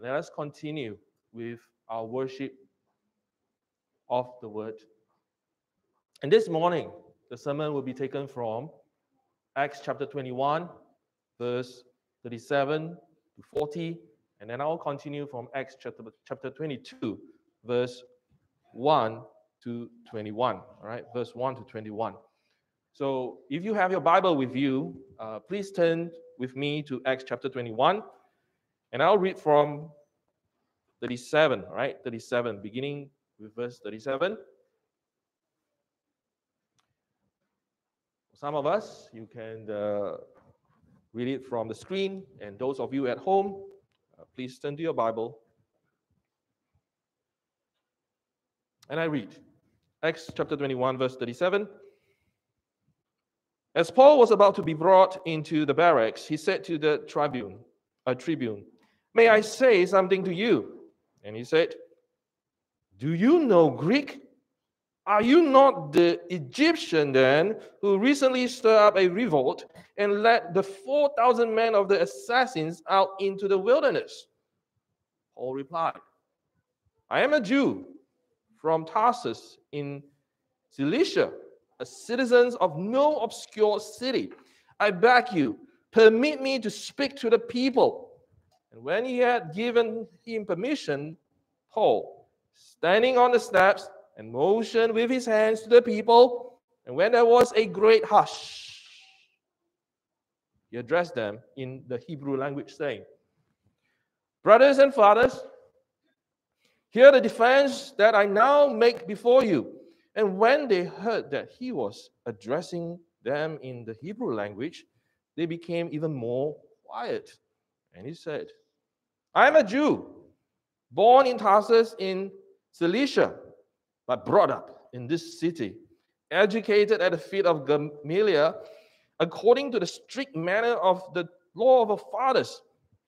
And let us continue with our worship of the word. And this morning, the sermon will be taken from Acts chapter 21, verse 37 to 40. And then I'll continue from Acts chapter, chapter 22, verse 1 to 21. All right, verse 1 to 21. So if you have your Bible with you, uh, please turn with me to Acts chapter 21. And I'll read from 37, right? 37, beginning with verse 37. Some of us, you can uh, read it from the screen. And those of you at home, uh, please turn to your Bible. And I read Acts chapter 21, verse 37. As Paul was about to be brought into the barracks, he said to the tribune, a tribune, May I say something to you? And he said, Do you know Greek? Are you not the Egyptian then who recently stirred up a revolt and led the 4,000 men of the assassins out into the wilderness? Paul replied, I am a Jew from Tarsus in Cilicia a citizen of no obscure city. I beg you, permit me to speak to the people. And when he had given him permission, Paul, standing on the steps, and motioned with his hands to the people. And when there was a great hush, he addressed them in the Hebrew language, saying, Brothers and fathers, hear the defense that I now make before you. And when they heard that he was addressing them in the Hebrew language, they became even more quiet. And he said, I am a Jew, born in Tarsus in Cilicia, but brought up in this city, educated at the feet of Gamaliel, according to the strict manner of the law of our fathers,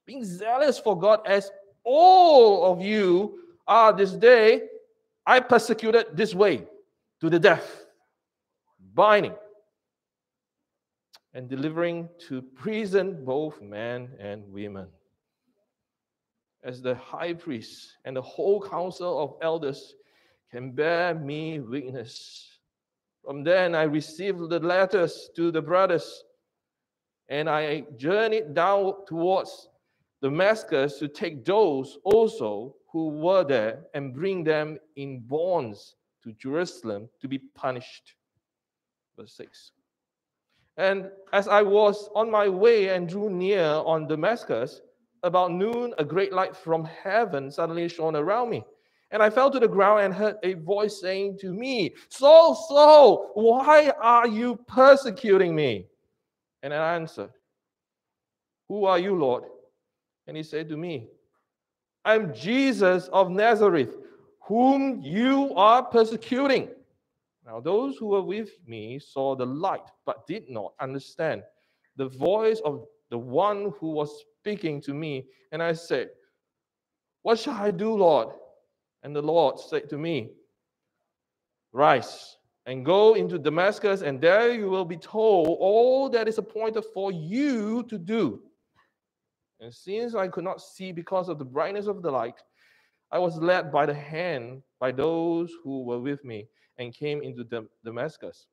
being zealous for God as all of you are this day, I persecuted this way to the death, binding and delivering to prison both men and women. As the high priest and the whole council of elders can bear me witness. From then I received the letters to the brothers, and I journeyed down towards Damascus to take those also who were there and bring them in bonds to Jerusalem to be punished. Verse 6. And as I was on my way and drew near on Damascus, about noon, a great light from heaven suddenly shone around me. And I fell to the ground and heard a voice saying to me, Saul, Saul, why are you persecuting me? And I answered, Who are you, Lord? And he said to me, I'm Jesus of Nazareth, whom you are persecuting. Now, those who were with me saw the light, but did not understand the voice of the one who was speaking to me. And I said, What shall I do, Lord? And the Lord said to me, Rise and go into Damascus, and there you will be told all that is appointed for you to do. And since I could not see because of the brightness of the light, I was led by the hand by those who were with me and came into Damascus.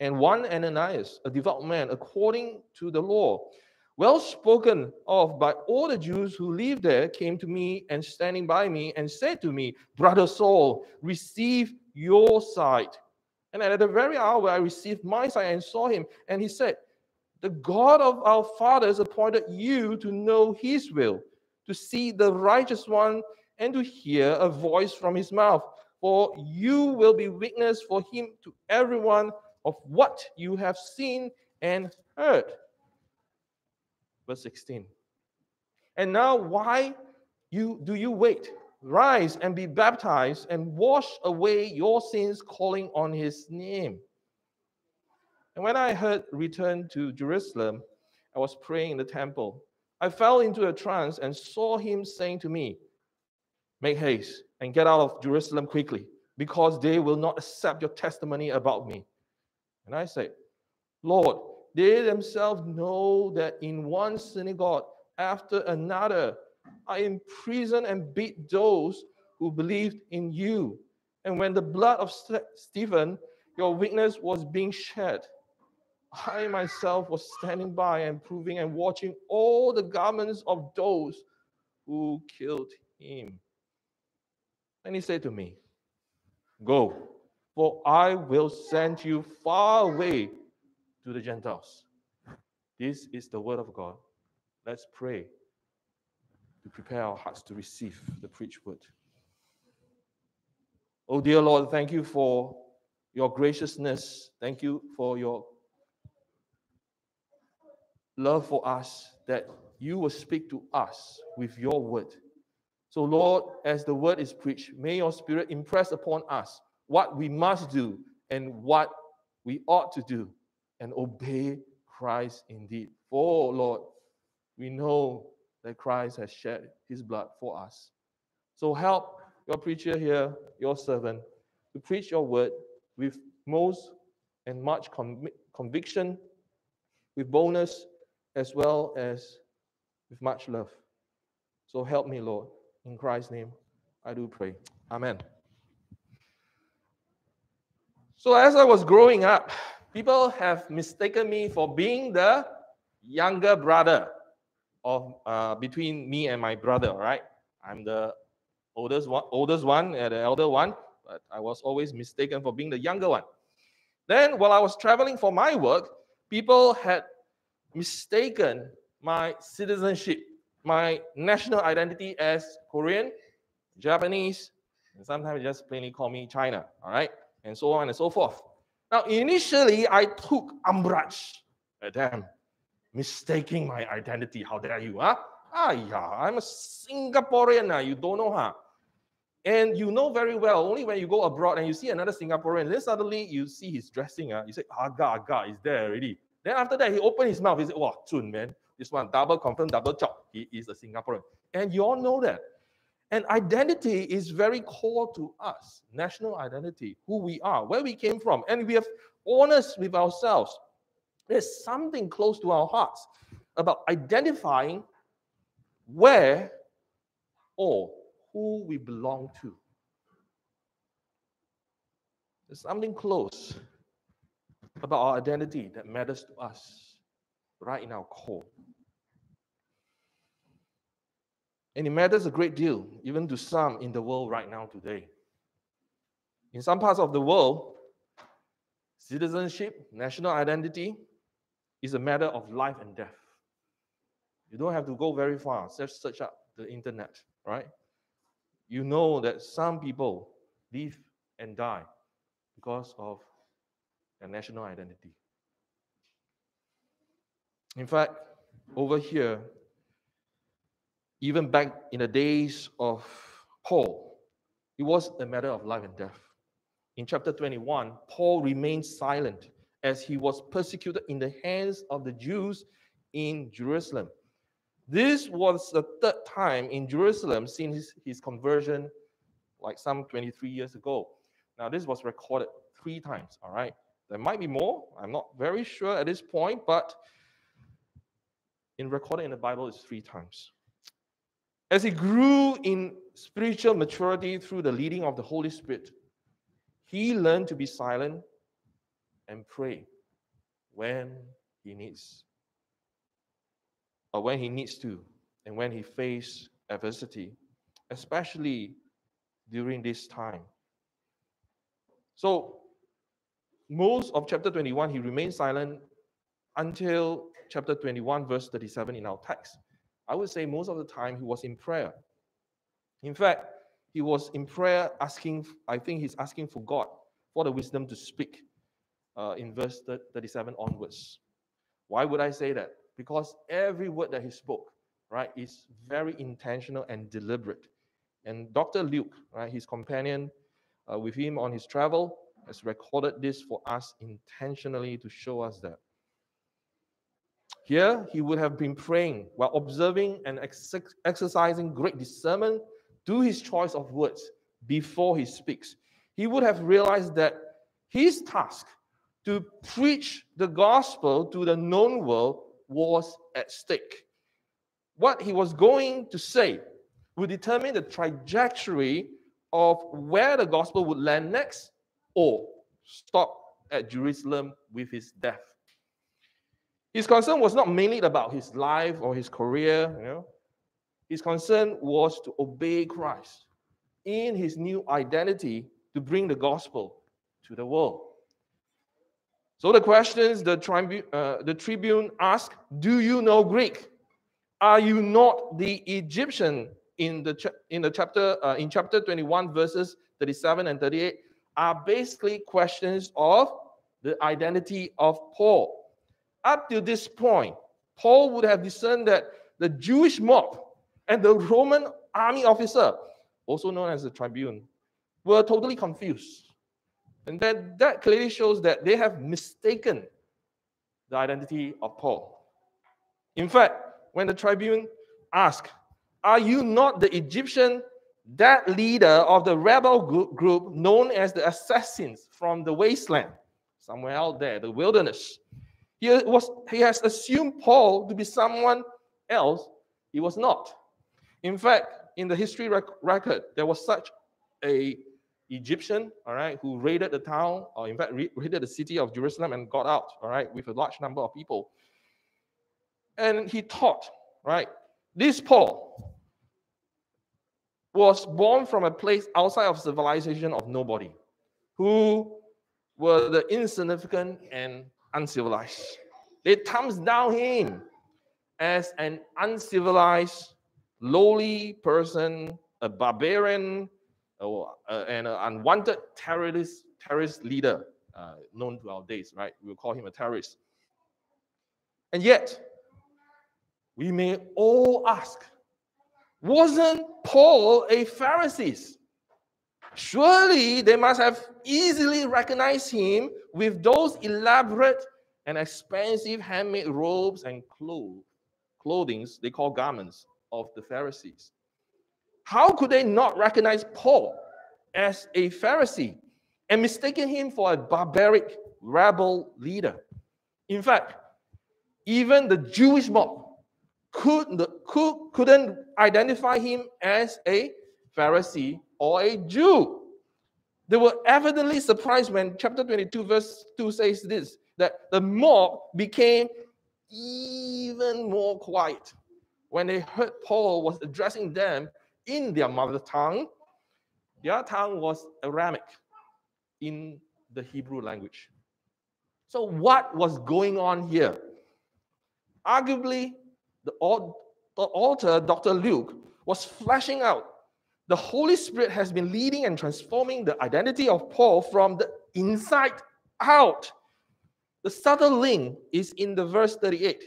And one Ananias, a devout man, according to the law, well spoken of by all the Jews who live there, came to me and standing by me and said to me, Brother Saul, receive your sight. And at the very hour I received my sight and saw him, and he said, The God of our fathers appointed you to know his will, to see the righteous one and to hear a voice from his mouth. For you will be witness for him to everyone of what you have seen and heard. Verse 16. And now, why you do you wait? Rise and be baptized and wash away your sins, calling on his name. And when I heard return to Jerusalem, I was praying in the temple. I fell into a trance and saw him saying to me, Make haste and get out of Jerusalem quickly, because they will not accept your testimony about me. And I said, Lord, they themselves know that in one synagogue after another I imprisoned and beat those who believed in you. And when the blood of Stephen, your witness, was being shed, I myself was standing by and proving and watching all the garments of those who killed him. And he said to me, Go, for I will send you far away to the Gentiles. This is the word of God. Let's pray to prepare our hearts to receive the preached word. Oh, dear Lord, thank you for your graciousness. Thank you for your love for us that you will speak to us with your word. So, Lord, as the word is preached, may your spirit impress upon us what we must do and what we ought to do and obey Christ indeed. For, Lord, we know that Christ has shed his blood for us. So, help your preacher here, your servant, to preach your word with most and much conviction, with boldness, as well as with much love. So help me, Lord. In Christ's name, I do pray. Amen. So, as I was growing up, people have mistaken me for being the younger brother of uh, between me and my brother. Right? I'm the oldest one, oldest one, and the elder one, but I was always mistaken for being the younger one. Then, while I was traveling for my work, people had mistaken my citizenship, my national identity as Korean, Japanese, and sometimes just plainly call me China, all right, and so on and so forth. Now, initially, I took umbrage at them, mistaking my identity. How dare you, huh? Ah, yeah, I'm a Singaporean, uh, you don't know, huh? And you know very well, only when you go abroad and you see another Singaporean, then suddenly you see his dressing, uh, you say, aga, aga, is there already. Then after that, he opened his mouth, he said, wow, Chun, man, this one, double confirm, double chop. He is a Singaporean. And you all know that. And identity is very core to us, national identity, who we are, where we came from. And we have honest with ourselves. There's something close to our hearts about identifying where or who we belong to. There's something close about our identity that matters to us right in our core. And it matters a great deal, even to some in the world right now today. In some parts of the world, citizenship, national identity is a matter of life and death. You don't have to go very far, just search up the internet, right? You know that some people live and die because of their national identity. In fact, over here, even back in the days of Paul, it was a matter of life and death. In chapter 21, Paul remained silent as he was persecuted in the hands of the Jews in Jerusalem. This was the third time in Jerusalem since his, his conversion, like some 23 years ago. Now, this was recorded three times, all right? There might be more. I'm not very sure at this point, but in recorded in the Bible, it's three times. As he grew in spiritual maturity through the leading of the Holy Spirit, he learned to be silent and pray when he needs, or when he needs to, and when he faces adversity, especially during this time. So most of chapter 21, he remained silent until chapter 21, verse 37 in our text. I would say most of the time he was in prayer. In fact, he was in prayer asking, I think he's asking for God for the wisdom to speak uh, in verse 37 onwards. Why would I say that? Because every word that he spoke, right, is very intentional and deliberate. And Dr. Luke, right, his companion uh, with him on his travel, has recorded this for us intentionally to show us that. Here, he would have been praying while observing and ex- exercising great discernment to his choice of words before he speaks. He would have realized that his task to preach the gospel to the known world was at stake. what he was going to say would determine the trajectory of where the gospel would land next or stop at Jerusalem with his death. His concern was not mainly about his life or his career, you know. His concern was to obey Christ in his new identity to bring the gospel to the world. So the questions the, tribu- uh, the tribune asked, do you know Greek? Are you not the Egyptian in the, cha- in the chapter uh, in chapter 21 verses 37 and 38 are basically questions of the identity of Paul. Up to this point, Paul would have discerned that the Jewish mob and the Roman army officer, also known as the tribune, were totally confused. And that, that clearly shows that they have mistaken the identity of Paul. In fact, when the tribune asked, Are you not the Egyptian, that leader of the rebel group known as the assassins from the wasteland, somewhere out there, the wilderness? He, was, he has assumed Paul to be someone else. He was not. In fact, in the history rec- record, there was such a Egyptian, all right, who raided the town, or in fact raided the city of Jerusalem and got out, all right, with a large number of people. And he taught, right, this Paul was born from a place outside of civilization of nobody, who were the insignificant and uncivilized. They thumbs down him as an uncivilized, lowly person, a barbarian, or, uh, and an unwanted terrorist, terrorist leader uh, known to our days, right? We'll call him a terrorist. And yet, we may all ask, wasn't Paul a Pharisee? Surely they must have easily recognized him with those elaborate and expensive handmade robes and clothes, clothings they call garments of the Pharisees. How could they not recognize Paul as a Pharisee and mistaken him for a barbaric rebel leader? In fact, even the Jewish mob could, could, couldn't identify him as a Pharisee or a Jew. They were evidently surprised when chapter 22, verse 2 says this that the mob became even more quiet when they heard Paul was addressing them in their mother tongue. Their tongue was Aramaic in the Hebrew language. So, what was going on here? Arguably, the, author, Dr. Luke, was flashing out the Holy Spirit has been leading and transforming the identity of Paul from the inside out. The subtle link is in the verse 38.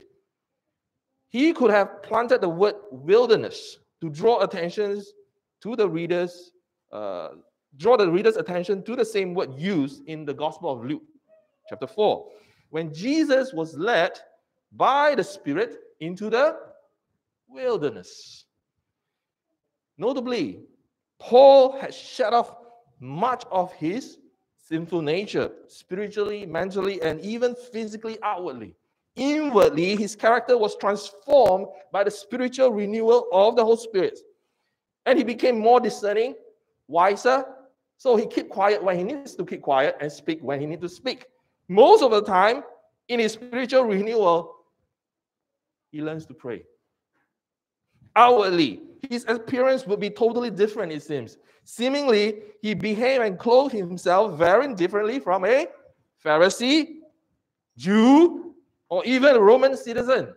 He could have planted the word wilderness to draw attention to the readers, uh, draw the reader's attention to the same word used in the Gospel of Luke, chapter 4, when Jesus was led by the Spirit into the wilderness. Notably, Paul had shut off much of his sinful nature, spiritually, mentally, and even physically outwardly. Inwardly, his character was transformed by the spiritual renewal of the Holy Spirit. And he became more discerning, wiser. So he keep quiet when he needs to keep quiet and speak when he needs to speak. Most of the time, in his spiritual renewal, he learns to pray. Outwardly, his appearance would be totally different, it seems. Seemingly, he behaved and clothed himself very differently from a Pharisee, Jew, or even a Roman citizen.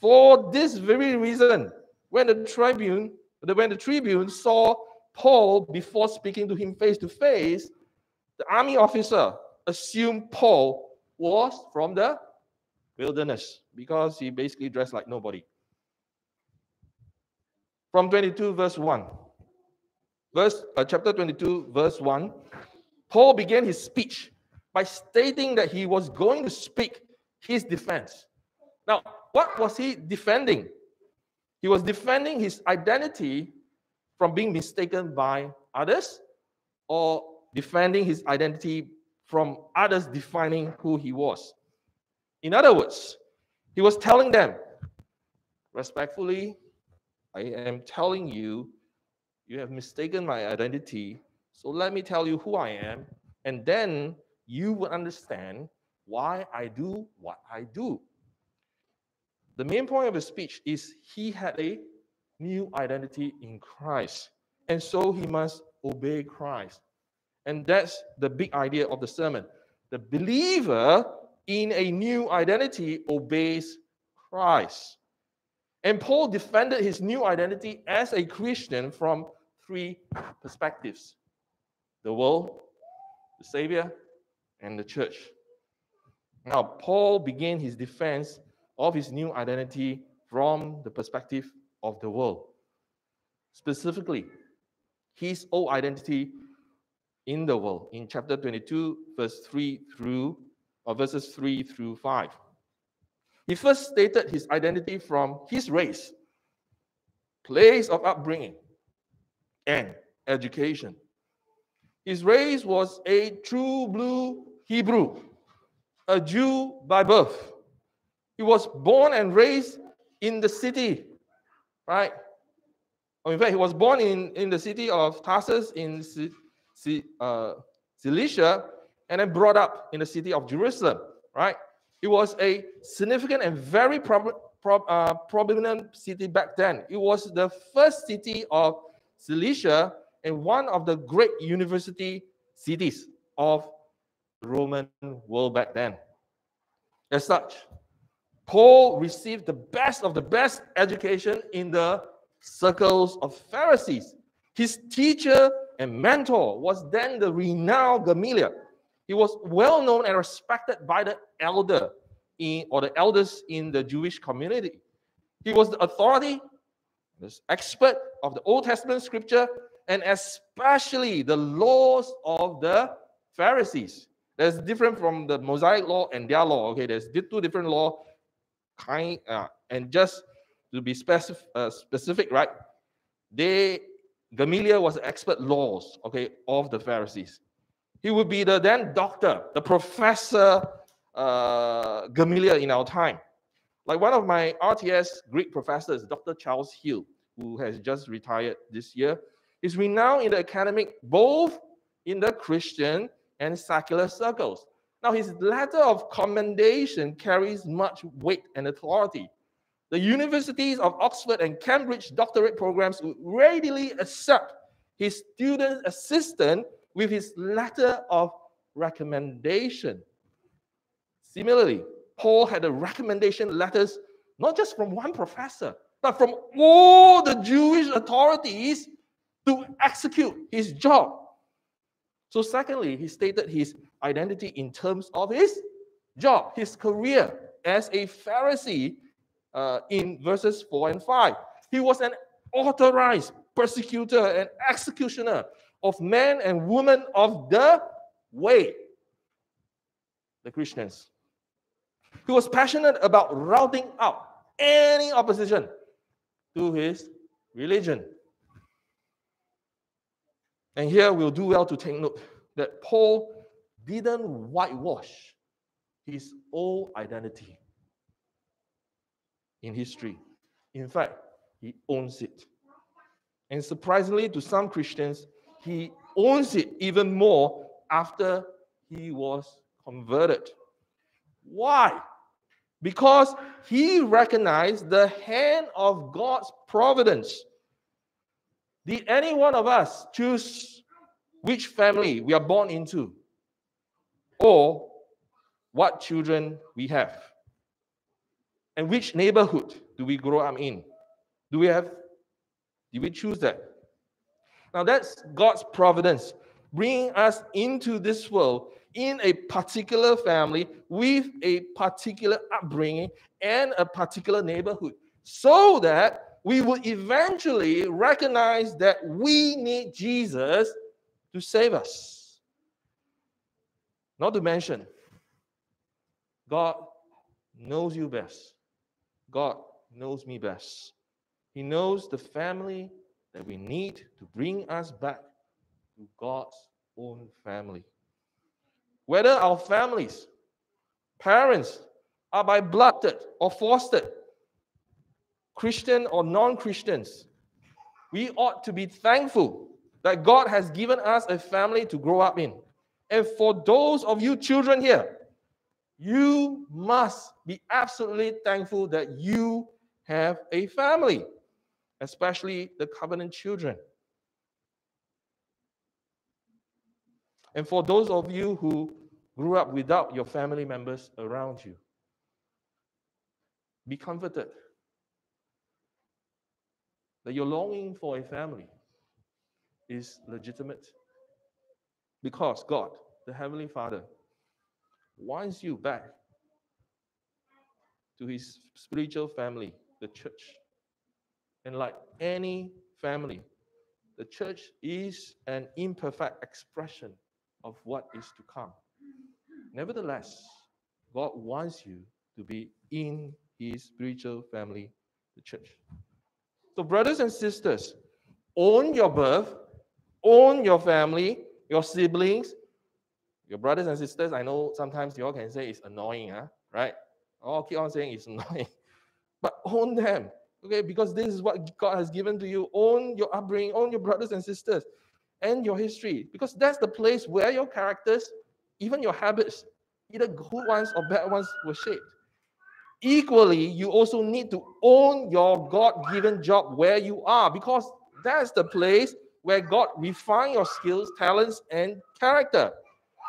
For this very reason, when the tribune, when the tribune saw Paul before speaking to him face to face, the army officer assumed Paul was from the wilderness because he basically dressed like nobody from 22, verse 1. Verse, uh, chapter 22, verse 1. Paul began his speech by stating that he was going to speak his defense. Now, what was he defending? He was defending his identity from being mistaken by others or defending his identity from others defining who he was. In other words, he was telling them, respectfully, I am telling you, you have mistaken my identity. So let me tell you who I am, and then you will understand why I do what I do. The main point of his speech is he had a new identity in Christ, and so he must obey Christ. And that's the big idea of the sermon. The believer in a new identity obeys Christ. And Paul defended his new identity as a Christian from three perspectives the world, the Savior, and the church. Now, Paul began his defense of his new identity from the perspective of the world. Specifically, his old identity in the world in chapter 22, verse 3 through, or verses 3 through 5. He first stated his identity from his race, place of upbringing, and education. His race was a true blue Hebrew, a Jew by birth. He was born and raised in the city, right? In fact, he was born in, in the city of Tarsus in uh, Cilicia and then brought up in the city of Jerusalem, right? It was a significant and very prob- prob- uh, prominent city back then. It was the first city of Cilicia and one of the great university cities of the Roman world back then. As such, Paul received the best of the best education in the circles of Pharisees. His teacher and mentor was then the renowned Gamaliel. He was well known and respected by the elder in, or the elders in the Jewish community. He was the authority, the expert of the Old Testament scripture, and especially the laws of the Pharisees. That's different from the Mosaic law and their law. Okay, there's two different law kind, uh, and just to be specific, uh, specific, right? They Gamaliel was expert laws, okay, of the Pharisees. He would be the then doctor, the professor uh, in our time. Like one of my RTS Greek professors, Dr. Charles Hill, who has just retired this year, is renowned in the academic, both in the Christian and secular circles. Now, his letter of commendation carries much weight and authority. The universities of Oxford and Cambridge doctorate programs would readily accept his student assistant with his letter of recommendation. Similarly, Paul had the recommendation letters not just from one professor, but from all the Jewish authorities to execute his job. So, secondly, he stated his identity in terms of his job, his career as a Pharisee uh, in verses 4 and 5. He was an authorized persecutor and executioner of men and women of the way, the Christians. He was passionate about routing out any opposition to his religion. And here we'll do well to take note that Paul didn't whitewash his old identity in history. In fact, he owns it. And surprisingly, to some Christians, he owns it even more after he was converted. Why? Because he recognized the hand of God's providence. Did any one of us choose which family we are born into? Or what children we have? And which neighborhood do we grow up in? Do we have, did we choose that? Now that's God's providence, bringing us into this world in a particular family with a particular upbringing and a particular neighborhood so that we would eventually recognize that we need Jesus to save us. Not to mention, God knows you best. God knows me best. He knows the family that we need to bring us back to God's own family. Whether our families, parents, are by blooded or fostered, Christian or non Christians, we ought to be thankful that God has given us a family to grow up in. And for those of you children here, you must be absolutely thankful that you have a family, especially the covenant children. And for those of you who grew up without your family members around you, be comforted that your longing for a family is legitimate because God, the Heavenly Father, wants you back to His spiritual family, the church. And like any family, the church is an imperfect expression of what is to come. Nevertheless, God wants you to be in His spiritual family, the church. So, brothers and sisters, own your birth, own your family, your siblings, your brothers and sisters. I know sometimes you all can say it's annoying, huh? right? I'll keep on saying it's annoying. But own them, okay? Because this is what God has given to you. Own your upbringing, own your brothers and sisters, and your history. Because that's the place where your characters, even your habits, either good ones or bad ones, were shaped. Equally, you also need to own your God given job where you are because that's the place where God refine your skills, talents, and character.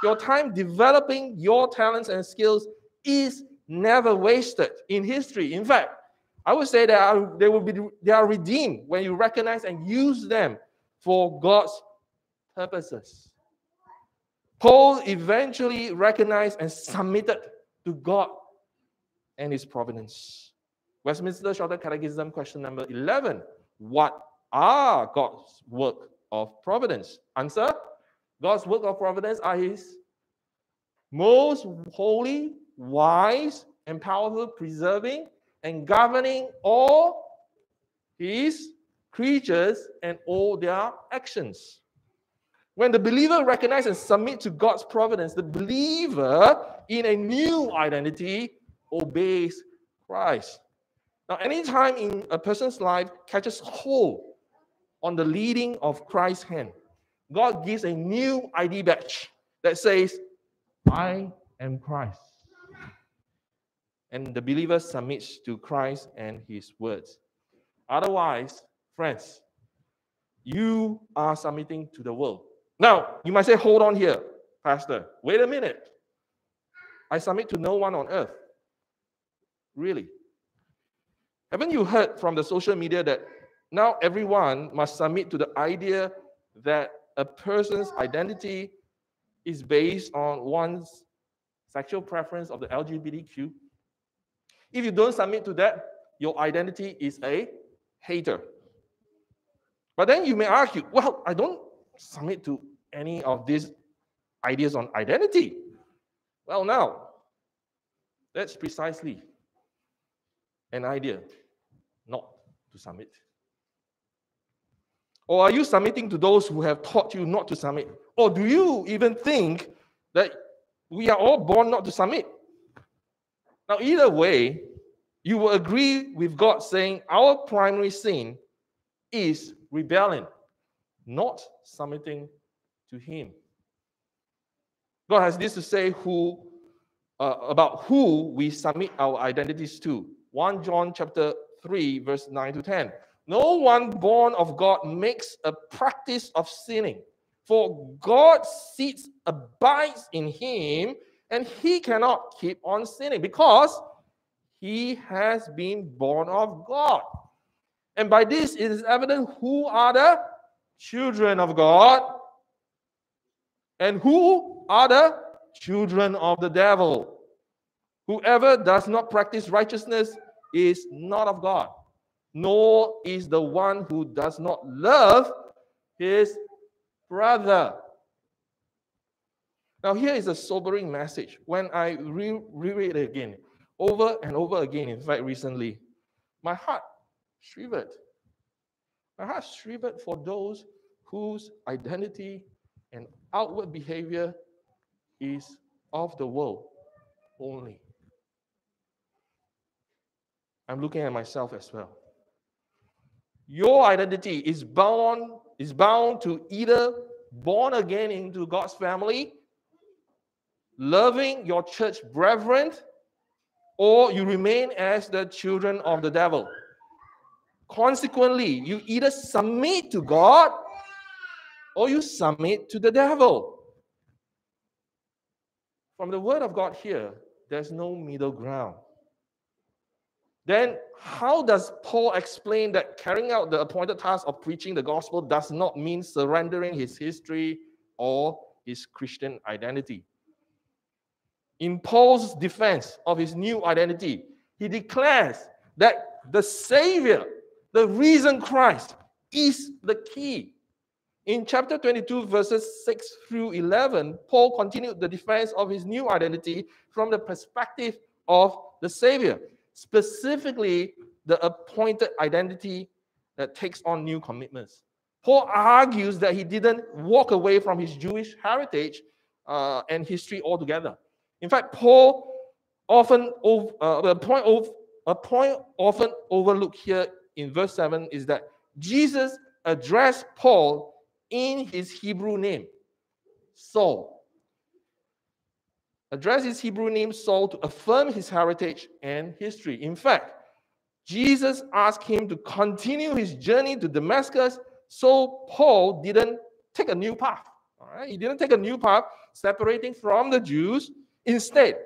Your time developing your talents and skills is never wasted in history. In fact, I would say that they will be they are redeemed when you recognize and use them for God's purposes. Paul eventually recognized and submitted to God and his providence. Westminster Shorter Catechism, question number 11. What are God's work of providence? Answer God's work of providence are his most holy, wise, and powerful, preserving and governing all his creatures and all their actions. When the believer recognizes and submits to God's providence, the believer in a new identity obeys Christ. Now, anytime in a person's life catches hold on the leading of Christ's hand, God gives a new ID badge that says, I am Christ. And the believer submits to Christ and his words. Otherwise, friends, you are submitting to the world. Now, you might say, hold on here, Pastor. Wait a minute. I submit to no one on earth. Really? Haven't you heard from the social media that now everyone must submit to the idea that a person's identity is based on one's sexual preference of the LGBTQ? If you don't submit to that, your identity is a hater. But then you may argue, well, I don't submit to any of these ideas on identity. Well, now, that's precisely an idea not to submit? Or are you submitting to those who have taught you not to submit? Or do you even think that we are all born not to submit? Now, either way, you will agree with God saying our primary sin is rebellion, not submitting to Him. God has this to say who uh, about who we submit our identities to. 1 John chapter 3, verse 9 to 10. No one born of God makes a practice of sinning, for God's seed abides in him, and he cannot keep on sinning because he has been born of God. And by this it is evident who are the children of God and who are the children of the devil. Whoever does not practice righteousness is not of God, nor is the one who does not love his brother. Now, here is a sobering message. When I re- reread it again, over and over again, in fact, recently, my heart shivered. My heart shivered for those whose identity and outward behavior is of the world only. I'm looking at myself as well. your identity is bound is bound to either born again into God's family, loving your church brethren, or you remain as the children of the devil. Consequently, you either submit to God or you submit to the devil. From the word of God here, there's no middle ground. Then, how does Paul explain that carrying out the appointed task of preaching the gospel does not mean surrendering his history or his Christian identity? In Paul's defense of his new identity, he declares that the Savior, the risen Christ, is the key. In chapter 22, verses 6 through 11, Paul continued the defense of his new identity from the perspective of the Savior specifically the appointed identity that takes on new commitments. Paul argues that he didn't walk away from his Jewish heritage uh, and history altogether. In fact, Paul often, uh, a, point of, a point often overlooked here in verse 7 is that Jesus addressed Paul in his Hebrew name, Saul addressed his Hebrew name Saul to affirm his heritage and history. In fact, Jesus asked him to continue his journey to Damascus, so Paul didn't take a new path. All right, he didn't take a new path separating from the Jews. Instead,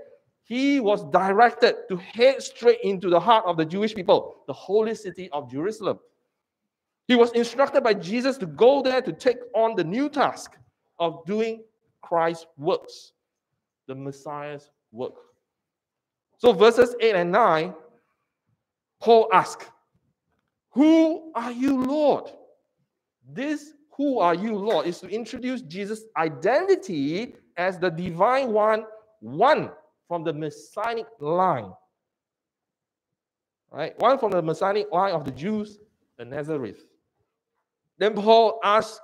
he was directed to head straight into the heart of the Jewish people, the holy city of Jerusalem. He was instructed by Jesus to go there to take on the new task of doing Christ's works the Messiah's work. So, verses 8 and 9, Paul asks, Who are you, Lord? This who are you, Lord, is to introduce Jesus' identity as the divine one, one from the messianic line. Right? One from the messianic line of the Jews, the Nazareth. Then Paul asks,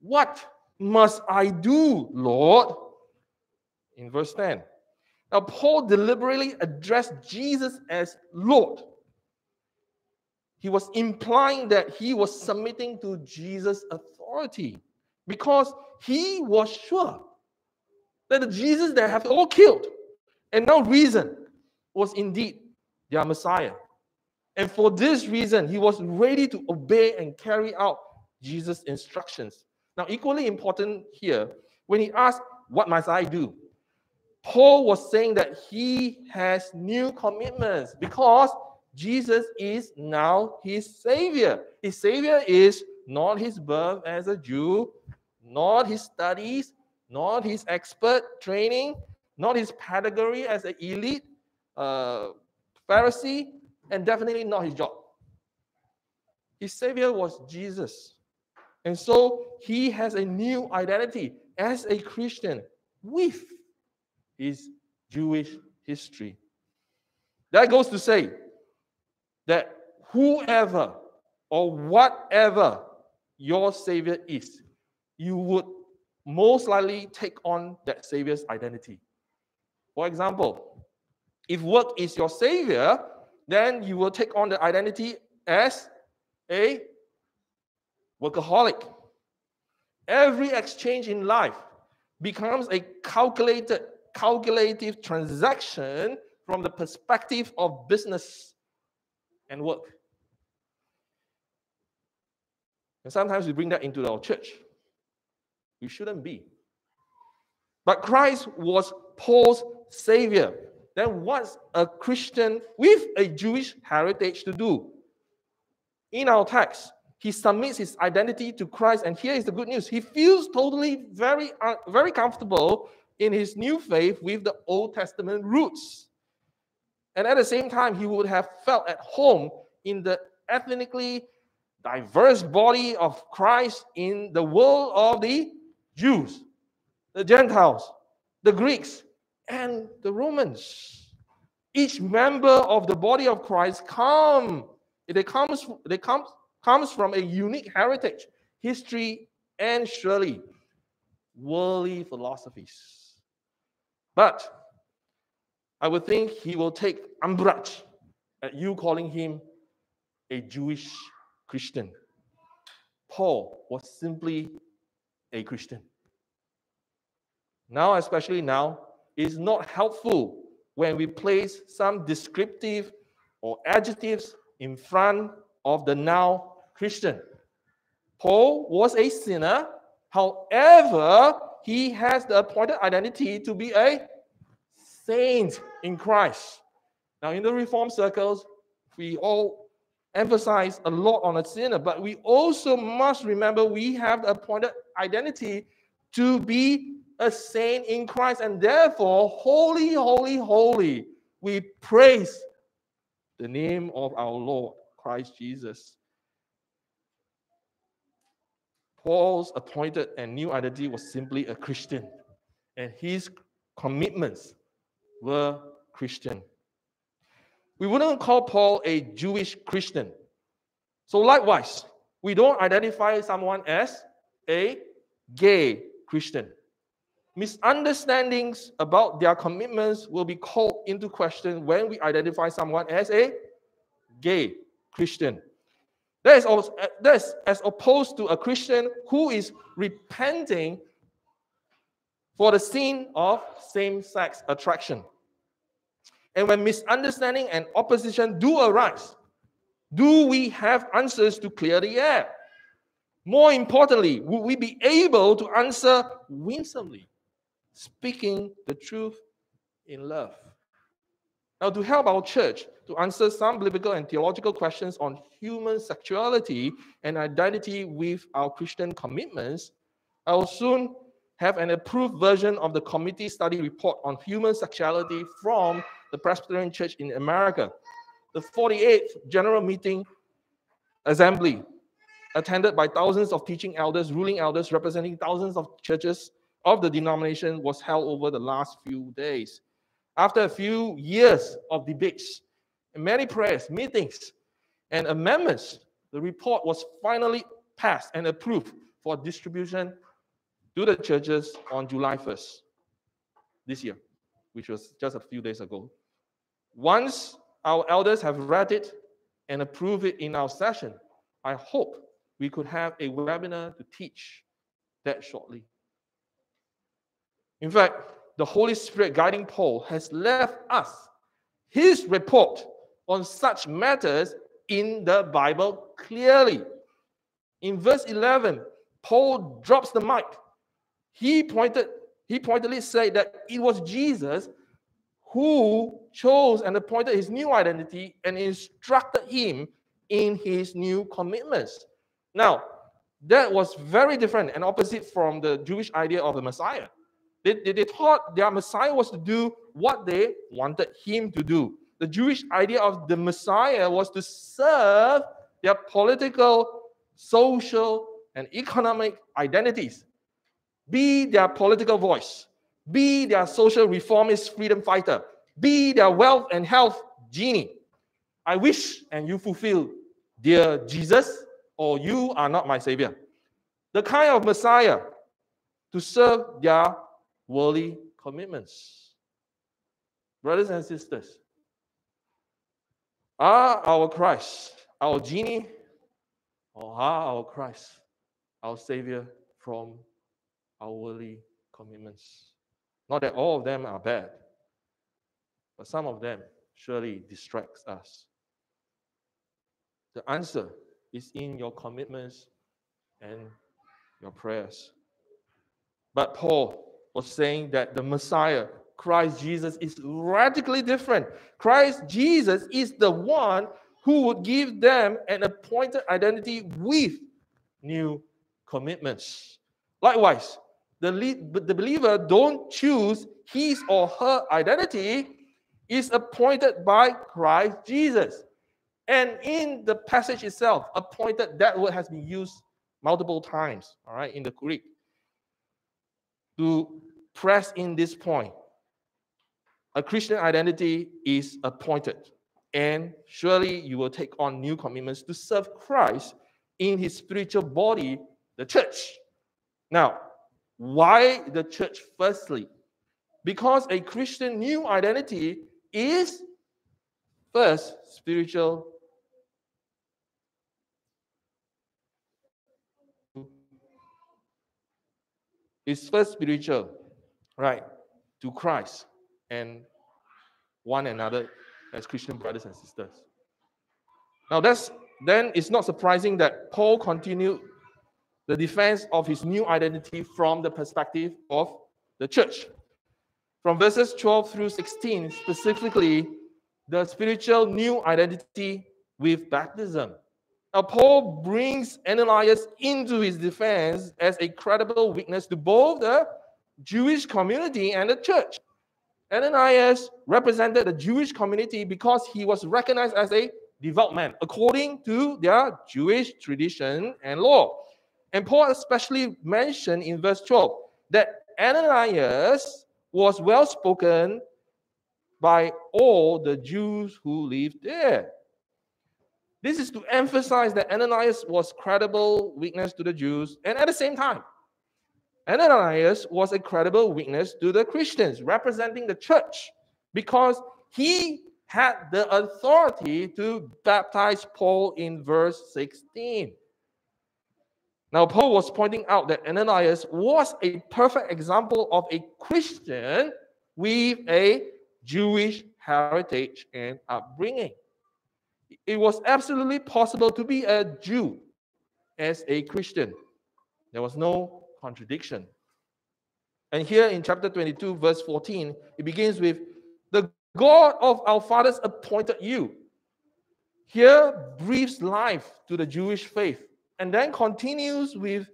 What must I do, Lord? in verse 10. Now, Paul deliberately addressed Jesus as Lord. He was implying that he was submitting to Jesus' authority because he was sure that the Jesus they have all killed and now reason was indeed their Messiah. And for this reason, he was ready to obey and carry out Jesus' instructions. Now, equally important here, when he asked, What must I do? Paul was saying that he has new commitments because Jesus is now his Savior. His Savior is not his birth as a Jew, not his studies, not his expert training, not his pedigree as an elite uh, Pharisee, and definitely not his job. His Savior was Jesus. And so he has a new identity as a Christian with his Jewish history. That goes to say that whoever or whatever your Savior is, you would most likely take on that Savior's identity. For example, if work is your Savior, then you will take on the identity as a workaholic. Every exchange in life becomes a calculated calculative transaction from the perspective of business and work. And sometimes we bring that into our church. We shouldn't be. But Christ was Paul's savior. Then what's a Christian with a Jewish heritage to do? In our text, he submits his identity to Christ, and here is the good news. He feels totally very, uh, very comfortable in his new faith with the Old Testament roots. And at the same time, he would have felt at home in the ethnically diverse body of Christ in the world of the Jews, the Gentiles, the Greeks, and the Romans. Each member of the body of Christ come, it comes, they comes, comes from a unique heritage, history, and surely worldly philosophies. But I would think he will take umbrage at you calling him a Jewish Christian. Paul was simply a Christian. Now, especially now, it's not helpful when we place some descriptive or adjectives in front of the now Christian. Paul was a sinner, however, he has the appointed identity to be a saint in Christ. Now, in the Reformed circles, we all emphasize a lot on a sinner, but we also must remember we have the appointed identity to be a saint in Christ, and therefore, holy, holy, holy, we praise the name of our Lord Christ Jesus. Paul's appointed and new identity was simply a Christian, and his commitments were Christian. We wouldn't call Paul a Jewish Christian. So, likewise, we don't identify someone as a gay Christian. Misunderstandings about their commitments will be called into question when we identify someone as a gay Christian. That is, also, eh, that is as opposed to a Christian who is repenting for the sin of same sex attraction. And when misunderstanding and opposition do arise, do we have answers to clear the air? More importantly, will we be able to answer winsomely, speaking the truth in love? Now, to help our church to answer some biblical and theological questions on human sexuality and identity with our Christian commitments, I will soon have an approved version of the committee study report on human sexuality from the Presbyterian Church in America. The 48th General Meeting Assembly, attended by thousands of teaching elders, ruling elders representing thousands of churches of the denomination, was held over the last few days. After a few years of debates, many prayers, meetings, and amendments, the report was finally passed and approved for distribution to the churches on July 1st this year, which was just a few days ago. Once our elders have read it and approved it in our session, I hope we could have a webinar to teach that shortly. In fact, the Holy Spirit guiding Paul has left us his report on such matters in the Bible clearly. In verse 11, Paul drops the mic. He pointed, he pointedly said that it was Jesus who chose and appointed his new identity and instructed him in his new commitments. Now, that was very different and opposite from the Jewish idea of the Messiah. They, they, they thought their Messiah was to do what they wanted him to do. The Jewish idea of the Messiah was to serve their political, social, and economic identities, be their political voice, be their social reformist freedom fighter, be their wealth and health genie. I wish and you fulfill, dear Jesus, or you are not my savior. The kind of Messiah to serve their worldly commitments. Brothers and sisters, are our Christ our genie, or are our Christ our Savior from our worldly commitments? Not that all of them are bad, but some of them surely distracts us. The answer is in your commitments and your prayers. But Paul was saying that the Messiah, Christ Jesus, is radically different. Christ Jesus is the one who would give them an appointed identity with new commitments. Likewise, the, the believer don't choose his or her identity is appointed by Christ Jesus. And in the passage itself, appointed, that word has been used multiple times, all right, in the Greek to press in this point. A Christian identity is appointed, and surely you will take on new commitments to serve Christ in his spiritual body, the church. Now, why the church firstly? Because a Christian new identity is first spiritual is first spiritual, right, to Christ and one another as Christian brothers and sisters. Now that's then it's not surprising that Paul continued the defense of his new identity from the perspective of the church. From verses 12 through 16, specifically, the spiritual new identity with baptism. Now, Paul brings Ananias into his defense as a credible witness to both the Jewish community and the church. Ananias represented the Jewish community because he was recognized as a devout man according to their Jewish tradition and law. And Paul especially mentioned in verse 12 that Ananias was well spoken by all the Jews who lived there. This is to emphasize that Ananias was credible witness to the Jews, and at the same time, Ananias was a credible witness to the Christians, representing the church, because he had the authority to baptize Paul in verse 16. Now, Paul was pointing out that Ananias was a perfect example of a Christian with a Jewish heritage and upbringing. It was absolutely possible to be a Jew as a Christian. There was no contradiction. And here in chapter 22, verse 14, it begins with The God of our fathers appointed you. Here breathes life to the Jewish faith and then continues with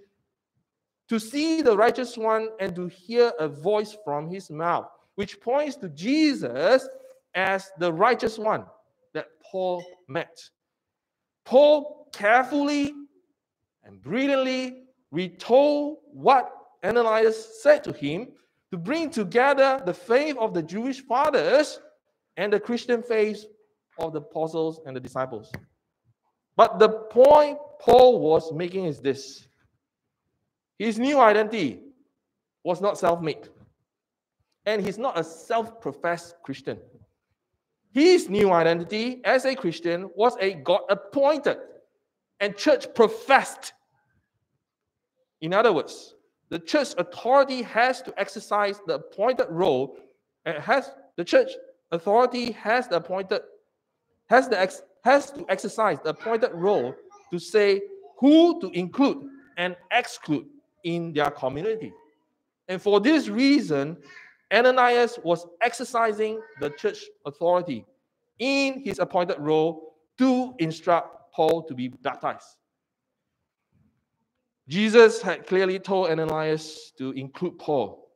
to see the righteous one and to hear a voice from his mouth, which points to Jesus as the righteous one that Paul met. Paul carefully and brilliantly retold what Ananias said to him to bring together the faith of the Jewish fathers and the Christian faith of the apostles and the disciples. But the point Paul was making is this his new identity was not self made, and he's not a self professed Christian. His new identity as a Christian was a God appointed and church professed. In other words, the church authority has to exercise the appointed role and has the church authority has the appointed has the ex, has to exercise the appointed role to say who to include and exclude in their community. And for this reason, Ananias was exercising the church authority in his appointed role to instruct Paul to be baptized. Jesus had clearly told Ananias to include Paul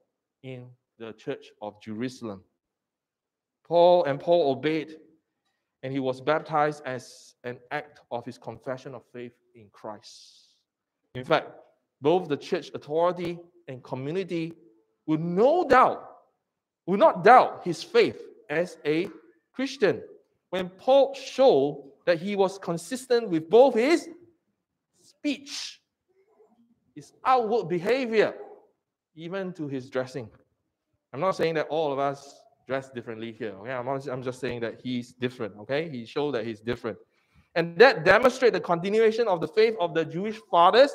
in the church of Jerusalem. Paul and Paul obeyed, and he was baptized as an act of his confession of faith in Christ. In fact, both the church authority and community would no doubt, would not doubt his faith as a Christian. When Paul showed that he was consistent with both his speech, his outward behavior, even to his dressing. I'm not saying that all of us dress differently here. Okay, I'm, I'm just saying that he's different. Okay, he showed that he's different, and that demonstrates the continuation of the faith of the Jewish fathers.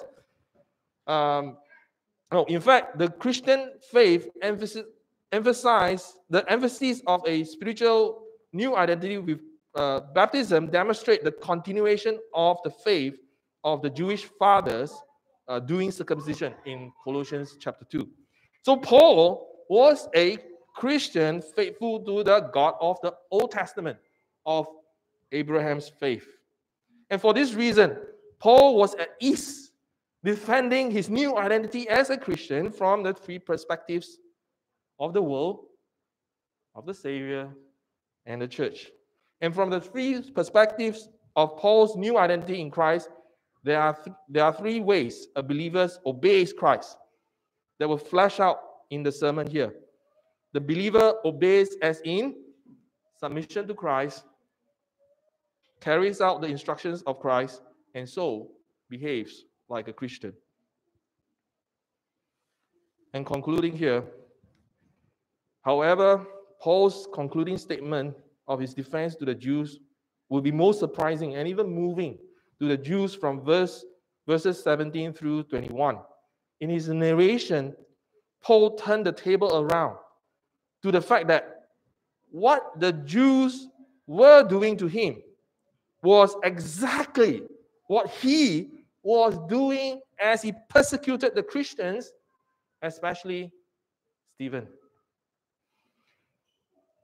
Um, no, in fact, the Christian faith emphasis, emphasize the emphasis of a spiritual new identity with uh, baptism demonstrate the continuation of the faith of the Jewish fathers uh, doing circumcision in Colossians chapter 2. So Paul was a Christian faithful to the God of the Old Testament of Abraham's faith. And for this reason, Paul was at ease defending his new identity as a Christian from the three perspectives of the world, of the Savior, and the church. And from the three perspectives of Paul's new identity in Christ, there are, th- there are three ways a believer obeys Christ that will flesh out in the sermon here. The believer obeys as in submission to Christ, carries out the instructions of Christ, and so behaves like a Christian. And concluding here, however, Paul's concluding statement of his defense to the Jews will be most surprising and even moving to the Jews from verse verses 17 through 21. In his narration, Paul turned the table around to the fact that what the Jews were doing to him was exactly what he was doing as he persecuted the Christians, especially Stephen.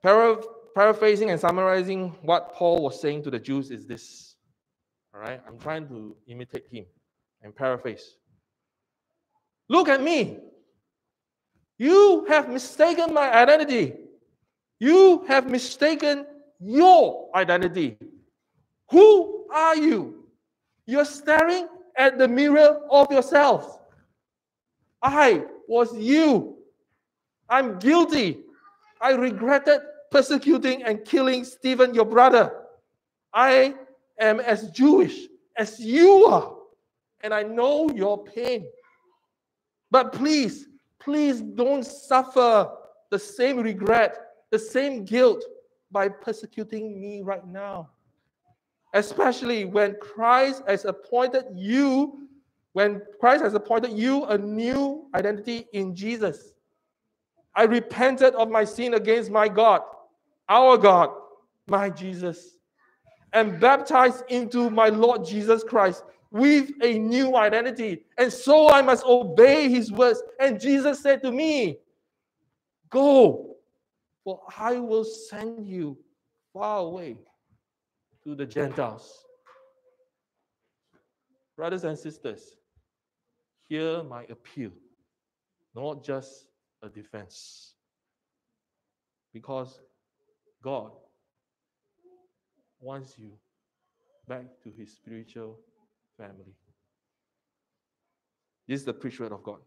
Para- paraphrasing and summarizing what Paul was saying to the Jews is this. All right, I'm trying to imitate him and paraphrase. Look at me. You have mistaken my identity. You have mistaken your identity. Who are you? You're staring at the mirror of yourself. I was you. I'm guilty. I regretted persecuting and killing Stephen, your brother. I am as Jewish as you are, and I know your pain. But please, please don't suffer the same regret, the same guilt by persecuting me right now. Especially when Christ has appointed you, when Christ has appointed you a new identity in Jesus. I repented of my sin against my God, our God, my Jesus, and baptized into my Lord Jesus Christ with a new identity. And so I must obey his words. And Jesus said to me, Go, for I will send you far away to the Gentiles. Brothers and sisters, hear my appeal, not just a defense. Because God wants you back to his spiritual family. This is the preached of God.